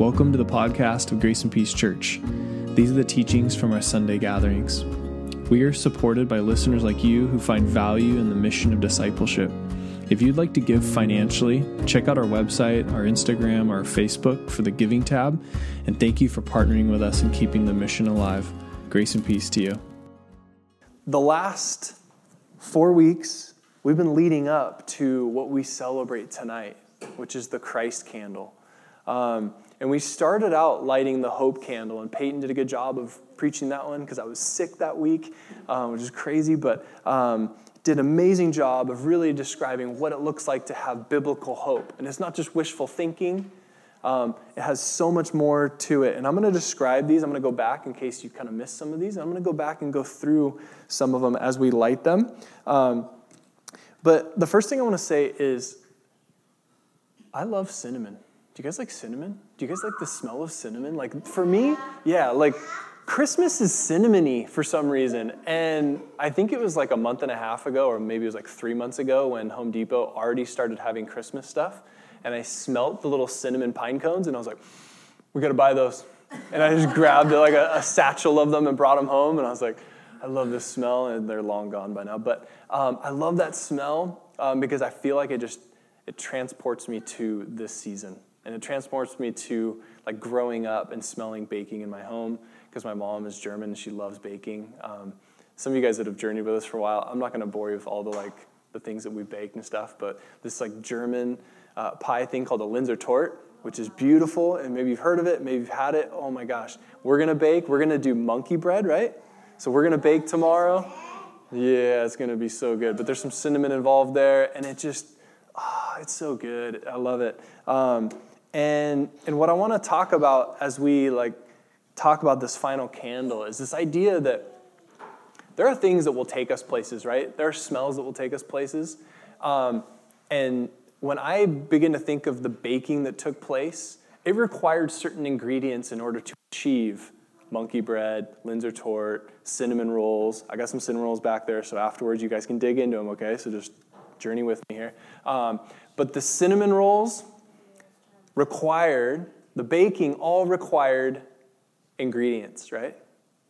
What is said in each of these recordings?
Welcome to the podcast of Grace and Peace Church. These are the teachings from our Sunday gatherings. We are supported by listeners like you who find value in the mission of discipleship. If you'd like to give financially, check out our website, our Instagram, our Facebook for the giving tab. And thank you for partnering with us and keeping the mission alive. Grace and peace to you. The last four weeks, we've been leading up to what we celebrate tonight, which is the Christ candle. Um, and we started out lighting the hope candle, and Peyton did a good job of preaching that one because I was sick that week, um, which is crazy, but um, did an amazing job of really describing what it looks like to have biblical hope. And it's not just wishful thinking. Um, it has so much more to it. And I'm going to describe these. I'm going to go back in case you kind of missed some of these. I'm going to go back and go through some of them as we light them. Um, but the first thing I want to say is I love cinnamon. Do you guys like cinnamon? Do you guys like the smell of cinnamon? Like for me, yeah, like Christmas is cinnamony for some reason. And I think it was like a month and a half ago, or maybe it was like three months ago, when Home Depot already started having Christmas stuff. And I smelt the little cinnamon pine cones, and I was like, we gotta buy those. And I just grabbed like a, a satchel of them and brought them home. And I was like, I love this smell, and they're long gone by now. But um, I love that smell um, because I feel like it just it transports me to this season and it transports me to like growing up and smelling baking in my home because my mom is German and she loves baking. Um, some of you guys that have journeyed with us for a while, I'm not going to bore you with all the like the things that we baked and stuff, but this like German uh, pie thing called a Linzer Torte, which is beautiful, and maybe you've heard of it, maybe you've had it. Oh my gosh, we're gonna bake. We're gonna do monkey bread, right? So we're gonna bake tomorrow. Yeah, it's gonna be so good. But there's some cinnamon involved there, and it just, ah, oh, it's so good. I love it. Um, and, and what I want to talk about as we like talk about this final candle is this idea that there are things that will take us places, right? There are smells that will take us places. Um, and when I begin to think of the baking that took place, it required certain ingredients in order to achieve monkey bread, Linzer Torte, cinnamon rolls. I got some cinnamon rolls back there, so afterwards you guys can dig into them, okay? So just journey with me here. Um, but the cinnamon rolls, required, the baking all required ingredients, right?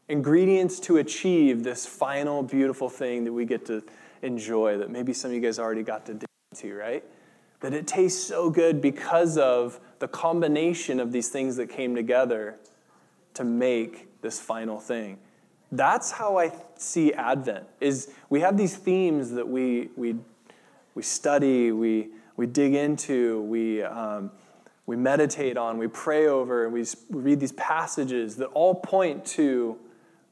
Ingredients to achieve this final beautiful thing that we get to enjoy that maybe some of you guys already got to dig into, right? That it tastes so good because of the combination of these things that came together to make this final thing. That's how I see Advent. Is we have these themes that we we we study, we we dig into, we um, we meditate on, we pray over, and we read these passages that all point to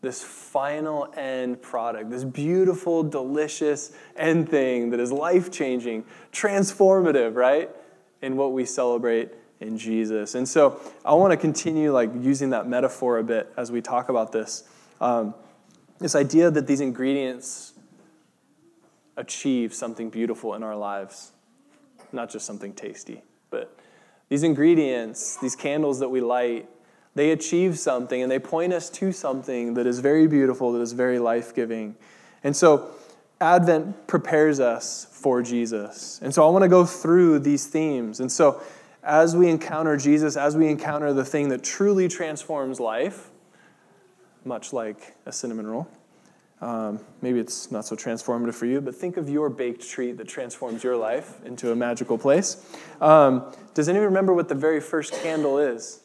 this final end product, this beautiful, delicious end thing that is life changing, transformative, right? In what we celebrate in Jesus. And so I want to continue like using that metaphor a bit as we talk about this. Um, this idea that these ingredients achieve something beautiful in our lives, not just something tasty, but these ingredients, these candles that we light, they achieve something and they point us to something that is very beautiful, that is very life giving. And so, Advent prepares us for Jesus. And so, I want to go through these themes. And so, as we encounter Jesus, as we encounter the thing that truly transforms life, much like a cinnamon roll, um, maybe it's not so transformative for you, but think of your baked treat that transforms your life into a magical place. Um, does anyone remember what the very first candle is?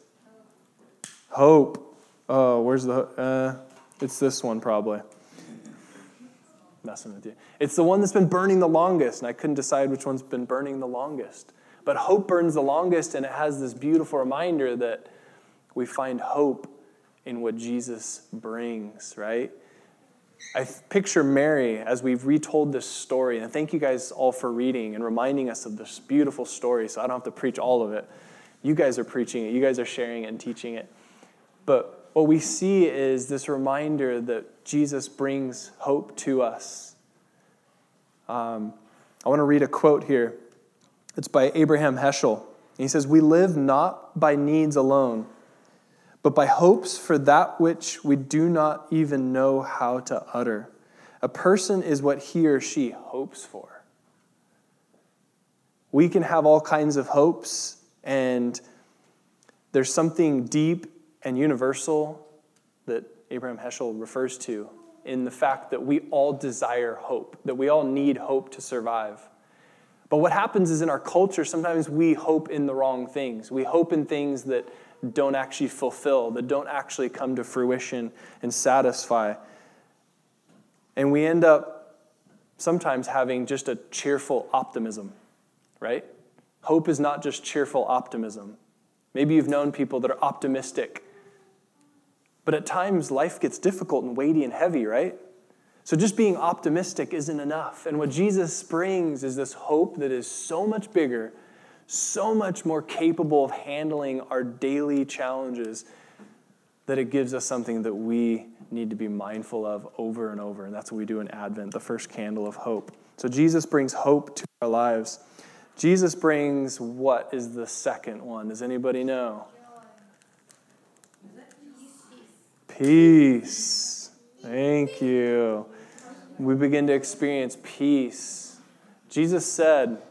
Hope. Oh, where's the? Uh, it's this one probably. Messing with you. It's the one that's been burning the longest, and I couldn't decide which one's been burning the longest. But hope burns the longest, and it has this beautiful reminder that we find hope in what Jesus brings, right? I picture Mary as we've retold this story, and thank you guys all for reading and reminding us of this beautiful story so I don't have to preach all of it. You guys are preaching it, you guys are sharing it and teaching it. But what we see is this reminder that Jesus brings hope to us. Um, I want to read a quote here. It's by Abraham Heschel. He says, We live not by needs alone but by hopes for that which we do not even know how to utter. A person is what he or she hopes for. We can have all kinds of hopes, and there's something deep and universal that Abraham Heschel refers to in the fact that we all desire hope, that we all need hope to survive. But what happens is in our culture, sometimes we hope in the wrong things. We hope in things that don't actually fulfill, that don't actually come to fruition and satisfy. And we end up sometimes having just a cheerful optimism, right? Hope is not just cheerful optimism. Maybe you've known people that are optimistic but at times, life gets difficult and weighty and heavy, right? So just being optimistic isn't enough. And what Jesus brings is this hope that is so much bigger, so much more capable of handling our daily challenges that it gives us something that we need to be mindful of over and over. And that's what we do in Advent, the first candle of hope. So Jesus brings hope to our lives. Jesus brings what is the second one? Does anybody know? Peace. Thank you. We begin to experience peace. Jesus said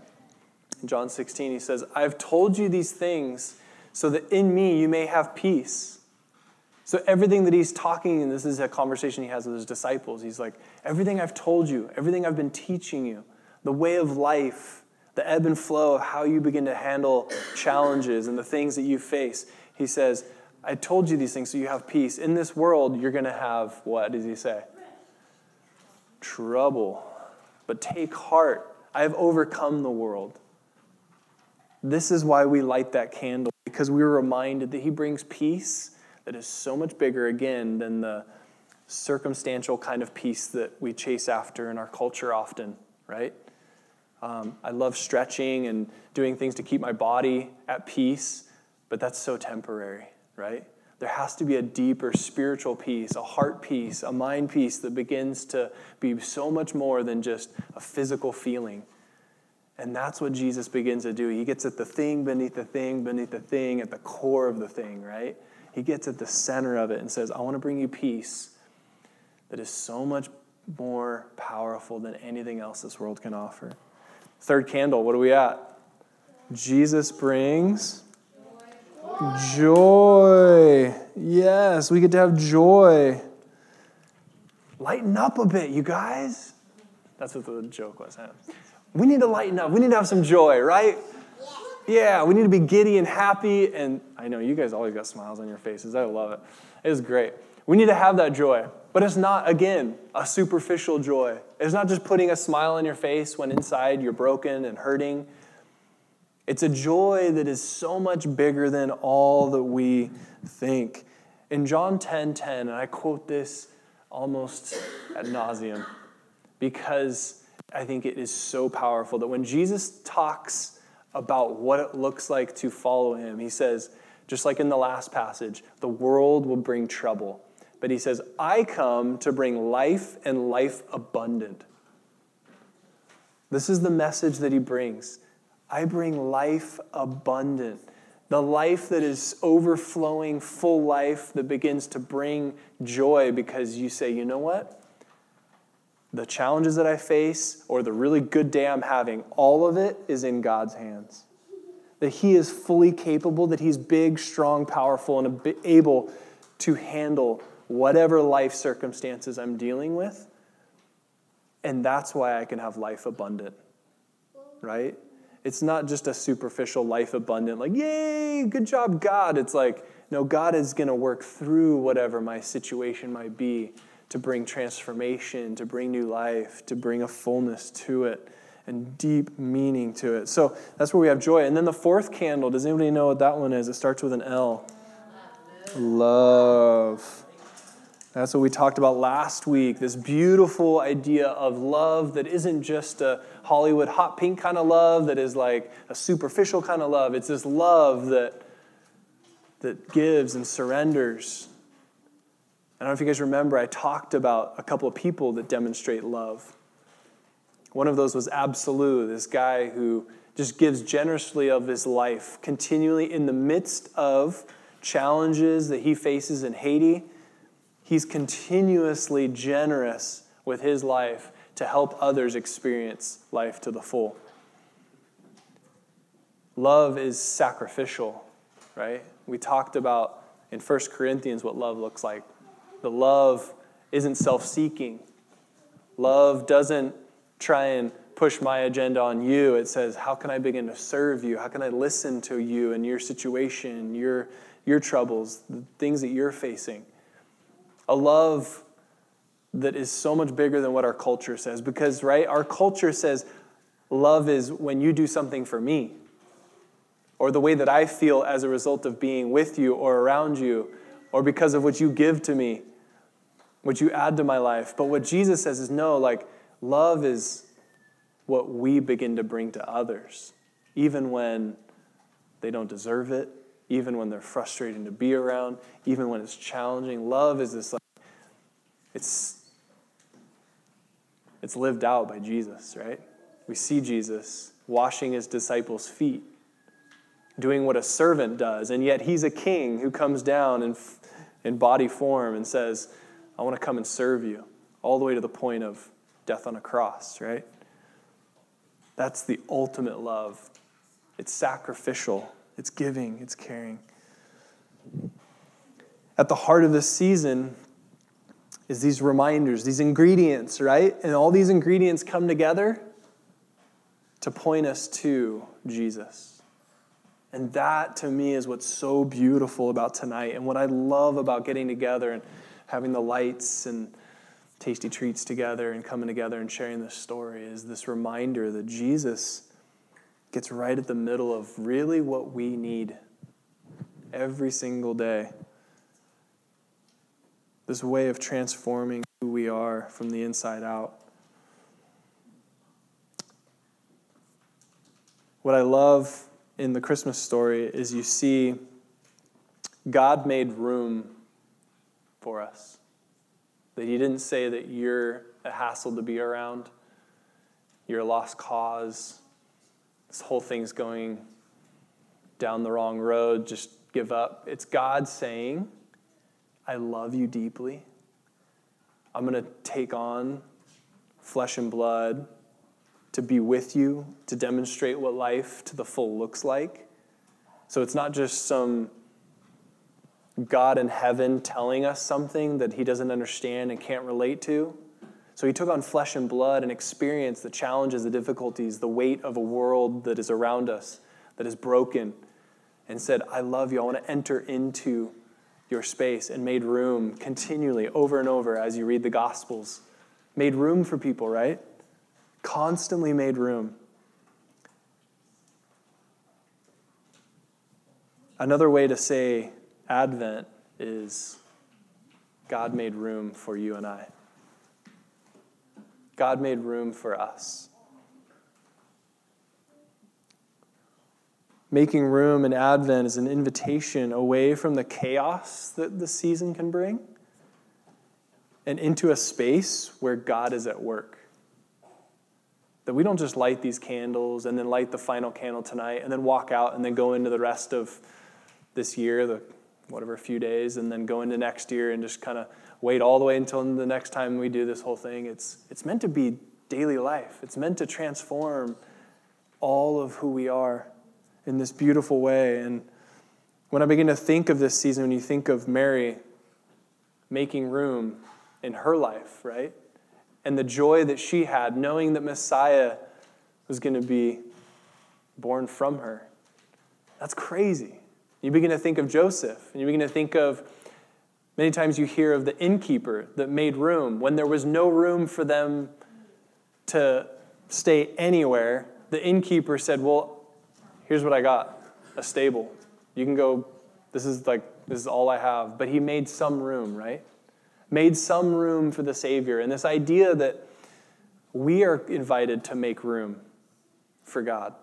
in John 16, He says, I've told you these things so that in me you may have peace. So, everything that he's talking, and this is a conversation he has with his disciples, he's like, Everything I've told you, everything I've been teaching you, the way of life, the ebb and flow of how you begin to handle challenges and the things that you face, he says, I told you these things so you have peace. In this world, you're going to have, what does he say? Trouble. But take heart. I have overcome the world. This is why we light that candle, because we are reminded that he brings peace that is so much bigger, again, than the circumstantial kind of peace that we chase after in our culture often, right? Um, I love stretching and doing things to keep my body at peace, but that's so temporary right? There has to be a deeper spiritual peace, a heart peace, a mind peace that begins to be so much more than just a physical feeling. And that's what Jesus begins to do. He gets at the thing beneath the thing beneath the thing, at the core of the thing, right? He gets at the center of it and says, I want to bring you peace that is so much more powerful than anything else this world can offer. Third candle, what are we at? Jesus brings Joy. Yes, we get to have joy. Lighten up a bit, you guys. That's what the joke was. Huh? We need to lighten up. We need to have some joy, right? Yeah, we need to be giddy and happy. And I know you guys always got smiles on your faces. I love it. It's great. We need to have that joy. But it's not, again, a superficial joy. It's not just putting a smile on your face when inside you're broken and hurting. It's a joy that is so much bigger than all that we think. In John 10 10, and I quote this almost ad nauseum because I think it is so powerful that when Jesus talks about what it looks like to follow him, he says, just like in the last passage, the world will bring trouble. But he says, I come to bring life and life abundant. This is the message that he brings. I bring life abundant. The life that is overflowing, full life that begins to bring joy because you say, you know what? The challenges that I face or the really good day I'm having, all of it is in God's hands. That He is fully capable, that He's big, strong, powerful, and able to handle whatever life circumstances I'm dealing with. And that's why I can have life abundant, right? it's not just a superficial life abundant, like, yay, good job, God. It's like, no, God is going to work through whatever my situation might be to bring transformation, to bring new life, to bring a fullness to it and deep meaning to it. So that's where we have joy. And then the fourth candle, does anybody know what that one is? It starts with an L. Love. That's what we talked about last week this beautiful idea of love that isn't just a Hollywood hot pink kind of love, that is like a superficial kind of love. It's this love that, that gives and surrenders. I don't know if you guys remember, I talked about a couple of people that demonstrate love. One of those was Absolu, this guy who just gives generously of his life, continually in the midst of challenges that he faces in Haiti He's continuously generous with his life to help others experience life to the full. Love is sacrificial. right? We talked about in 1 Corinthians what love looks like. The love isn't self seeking, love doesn't try and push my agenda on you. It says, How can I begin to serve you? How can I listen to you and your situation, your, your troubles, the things that you're facing? A love that is so much bigger than what our culture says. Because, right, our culture says love is when you do something for me, or the way that I feel as a result of being with you or around you, or because of what you give to me, what you add to my life. But what Jesus says is no, like, love is what we begin to bring to others, even when they don't deserve it, even when they're frustrating to be around, even when it's challenging. Love is this like, it's it's lived out by Jesus, right? We see Jesus washing his disciples' feet, doing what a servant does, and yet he's a king who comes down in, in body form and says, I want to come and serve you, all the way to the point of death on a cross, right? That's the ultimate love. It's sacrificial, it's giving, it's caring. At the heart of this season is these reminders, these ingredients, right? And all these ingredients come together to point us to Jesus. And that to me is what's so beautiful about tonight and what I love about getting together and having the lights and tasty treats together and coming together and sharing this story is this reminder that Jesus gets right at the middle of really what we need every single day this way of transforming who we are from the inside out. What I love in the Christmas story is you see God made room for us. That He didn't say that you're a hassle to be around, you're a lost cause, this whole thing's going down the wrong road, just give up. It's God saying, I love you deeply. I'm going to take on flesh and blood to be with you, to demonstrate what life to the full looks like. So it's not just some God in heaven telling us something that he doesn't understand and can't relate to. So he took on flesh and blood and experienced the challenges, the difficulties, the weight of a world that is around us, that is broken, and said, I love you. I want to enter into your space and made room continually over and over as you read the Gospels. Made room for people, right? Constantly made room. Another way to say Advent is God made room for you and I. God made room for us. Making room in Advent is an invitation away from the chaos that the season can bring and into a space where God is at work. That we don't just light these candles and then light the final candle tonight and then walk out and then go into the rest of this year, the whatever a few days, and then go into next year and just kind of wait all the way until the next time we do this whole thing. It's, it's meant to be daily life, it's meant to transform all of who we are in this beautiful way. And when I begin to think of this season, when you think of Mary making room in her life, right? And the joy that she had knowing that Messiah was going to be born from her. That's crazy. You begin to think of Joseph, and you begin to think of many times you hear of the innkeeper that made room. When there was no room for them to stay anywhere, the innkeeper said, Well, here's what I got a stable. You can go, this is like, this is all I have. But he made some room, right? Made some room for the Savior. And this idea that we are invited to make room for God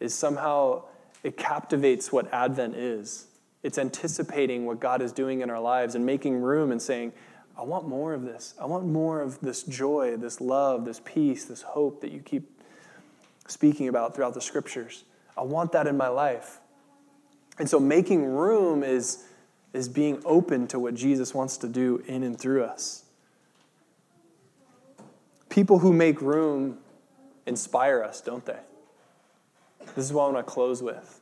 is somehow, it captivates what Advent is. It's anticipating what God is doing in our lives and making room and saying, I want more of this. I want more of this joy, this love, this peace, this hope that you keep speaking about throughout the scriptures. I want that in my life. And so making room is, is being open to what Jesus wants to do in and through us. People who make room inspire us, don't they? This is what I want to close with.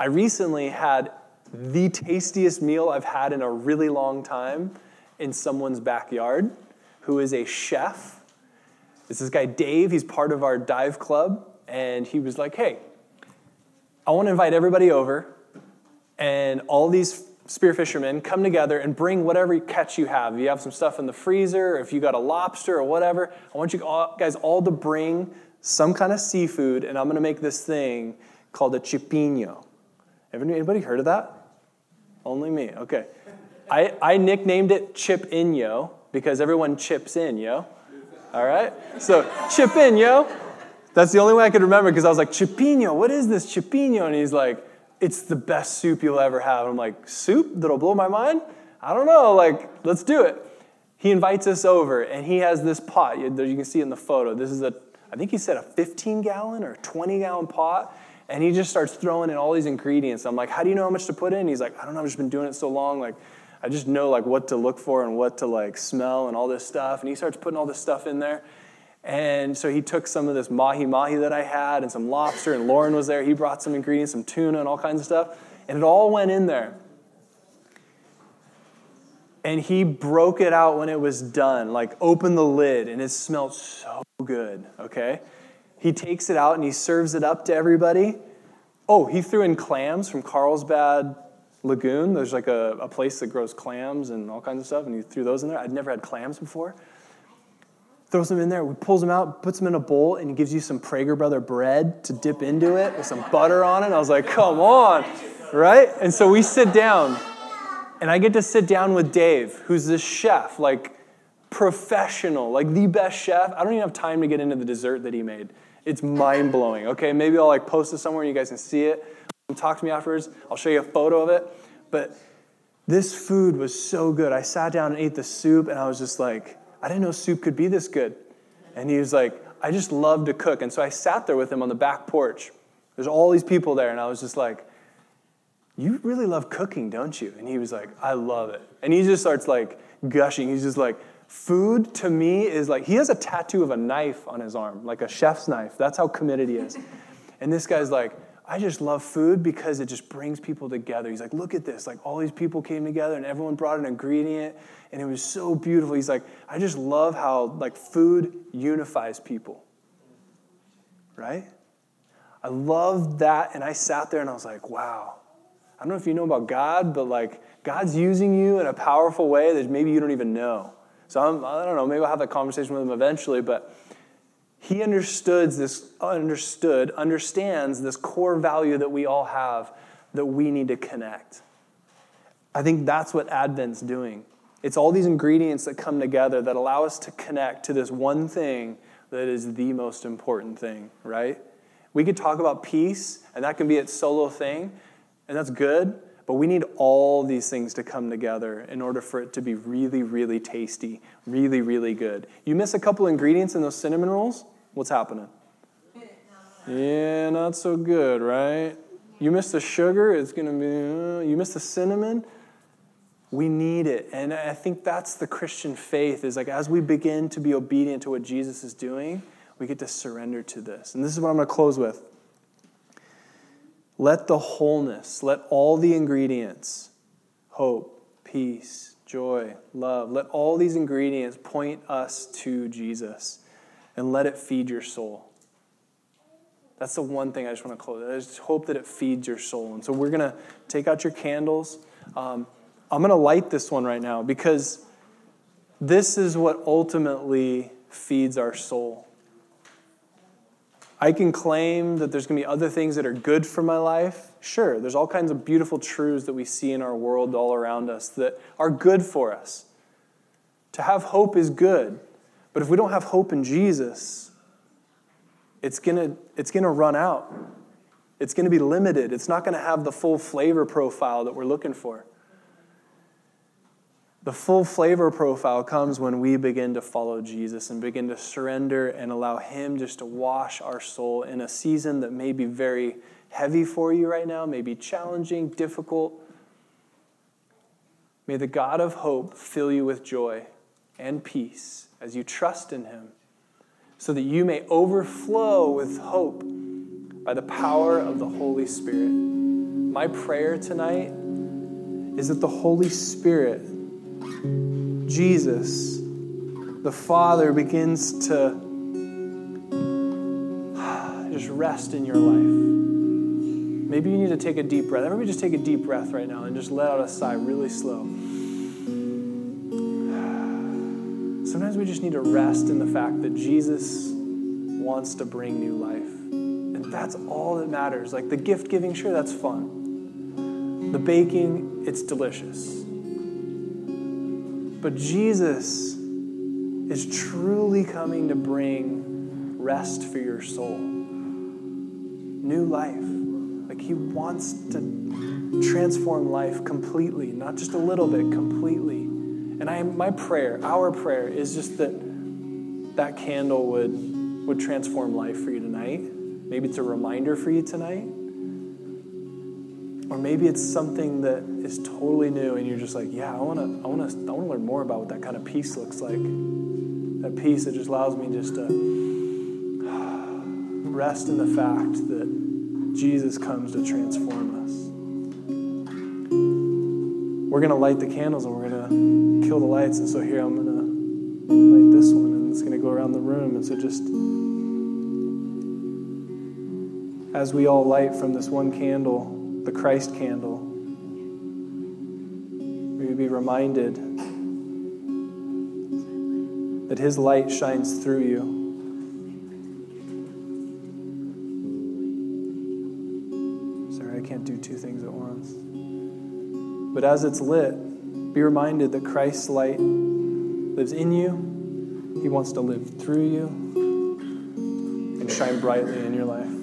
I recently had the tastiest meal I've had in a really long time in someone's backyard who is a chef. It's this guy, Dave. He's part of our dive club. And he was like, hey, I want to invite everybody over, and all these spear fishermen come together and bring whatever catch you have. If you have some stuff in the freezer, or if you got a lobster or whatever, I want you guys all to bring some kind of seafood, and I'm going to make this thing called a cioppino. Anybody heard of that? Only me. Okay. I, I nicknamed it Chip In Yo because everyone chips in, yo. All right? So, chip in, yo. That's the only way I could remember because I was like, Cioppino, what is this Cioppino? And he's like, it's the best soup you'll ever have. I'm like, soup that'll blow my mind? I don't know. Like, let's do it. He invites us over and he has this pot. That you can see in the photo. This is a, I think he said a 15 gallon or 20 gallon pot. And he just starts throwing in all these ingredients. I'm like, how do you know how much to put in? He's like, I don't know. I've just been doing it so long. Like, I just know like what to look for and what to like smell and all this stuff. And he starts putting all this stuff in there. And so he took some of this mahi mahi that I had and some lobster, and Lauren was there. He brought some ingredients, some tuna, and all kinds of stuff. And it all went in there. And he broke it out when it was done, like opened the lid, and it smelled so good, okay? He takes it out and he serves it up to everybody. Oh, he threw in clams from Carlsbad Lagoon. There's like a, a place that grows clams and all kinds of stuff, and he threw those in there. I'd never had clams before. Throws them in there, pulls them out, puts them in a bowl, and gives you some Prager Brother bread to dip into it with some butter on it. I was like, come on, right? And so we sit down, and I get to sit down with Dave, who's this chef, like professional, like the best chef. I don't even have time to get into the dessert that he made. It's mind blowing. Okay, maybe I'll like post it somewhere and you guys can see it. Talk to me afterwards. I'll show you a photo of it. But this food was so good. I sat down and ate the soup, and I was just like, I didn't know soup could be this good. And he was like, I just love to cook. And so I sat there with him on the back porch. There's all these people there, and I was just like, You really love cooking, don't you? And he was like, I love it. And he just starts like gushing. He's just like, Food to me is like, he has a tattoo of a knife on his arm, like a chef's knife. That's how committed he is. And this guy's like, I just love food because it just brings people together. He's like, look at this. Like, all these people came together and everyone brought an ingredient and it was so beautiful. He's like, I just love how, like, food unifies people. Right? I love that. And I sat there and I was like, wow. I don't know if you know about God, but like, God's using you in a powerful way that maybe you don't even know. So I'm, I don't know, maybe I'll have that conversation with him eventually, but he understood this, understood, understands this core value that we all have that we need to connect. I think that's what Advent's doing. It's all these ingredients that come together that allow us to connect to this one thing that is the most important thing, right? We could talk about peace, and that can be its solo thing, and that's good, but we need all these things to come together in order for it to be really, really tasty, really, really good. You miss a couple ingredients in those cinnamon rolls, what's happening? Yeah, not so good, right? You miss the sugar, it's going to be, uh, you miss the cinnamon, we need it. And I think that's the Christian faith is like as we begin to be obedient to what Jesus is doing, we get to surrender to this. And this is what I'm going to close with. Let the wholeness, let all the ingredients hope, peace, joy, love let all these ingredients point us to Jesus and let it feed your soul. That's the one thing I just want to close. I just hope that it feeds your soul. And so we're going to take out your candles. Um, I'm going to light this one right now because this is what ultimately feeds our soul. I can claim that there's going to be other things that are good for my life. Sure, there's all kinds of beautiful truths that we see in our world all around us that are good for us. To have hope is good, but if we don't have hope in Jesus, it's going to, it's going to run out. It's going to be limited. It's not going to have the full flavor profile that we're looking for. The full flavor profile comes when we begin to follow Jesus and begin to surrender and allow Him just to wash our soul in a season that may be very heavy for you right now, may be challenging, difficult. May the God of hope fill you with joy and peace as you trust in Him, so that you may overflow with hope by the power of the Holy Spirit. my prayer tonight is that the Holy Spirit, Jesus, the Father, begins to just rest in your life. Maybe you need to take a deep breath. Everybody just take a deep breath right now and just let out a sigh really slow. Sometimes we just need to rest in the fact that Jesus wants to bring new life. And that's all that matters. Like the gift giving, sure, that's fun. The baking, it's delicious. But Jesus is truly coming to bring rest for your soul, new life. Like he wants to transform life completely, not just a little bit, completely. And I, my prayer, our prayer, is just that that candle would would transform life for you tonight. Maybe it's a reminder for you tonight. Or maybe it's something that is totally new and you're just like, yeah, I want to I want to I want to learn more about what that kind of peace looks like. That peace that just allows me just to rest in the fact that Jesus comes to transform us. We're to light the candles and we're to kill the lights and so here I'm to light this one and it's to go around the room and so just as we all light from this one candle, the Christ candle, we be reminded that His light shines through you. Sorry, I can't do two things at once. But as it's lit, be reminded that Christ's light lives in you, He wants to live through you, and shine brightly in your life.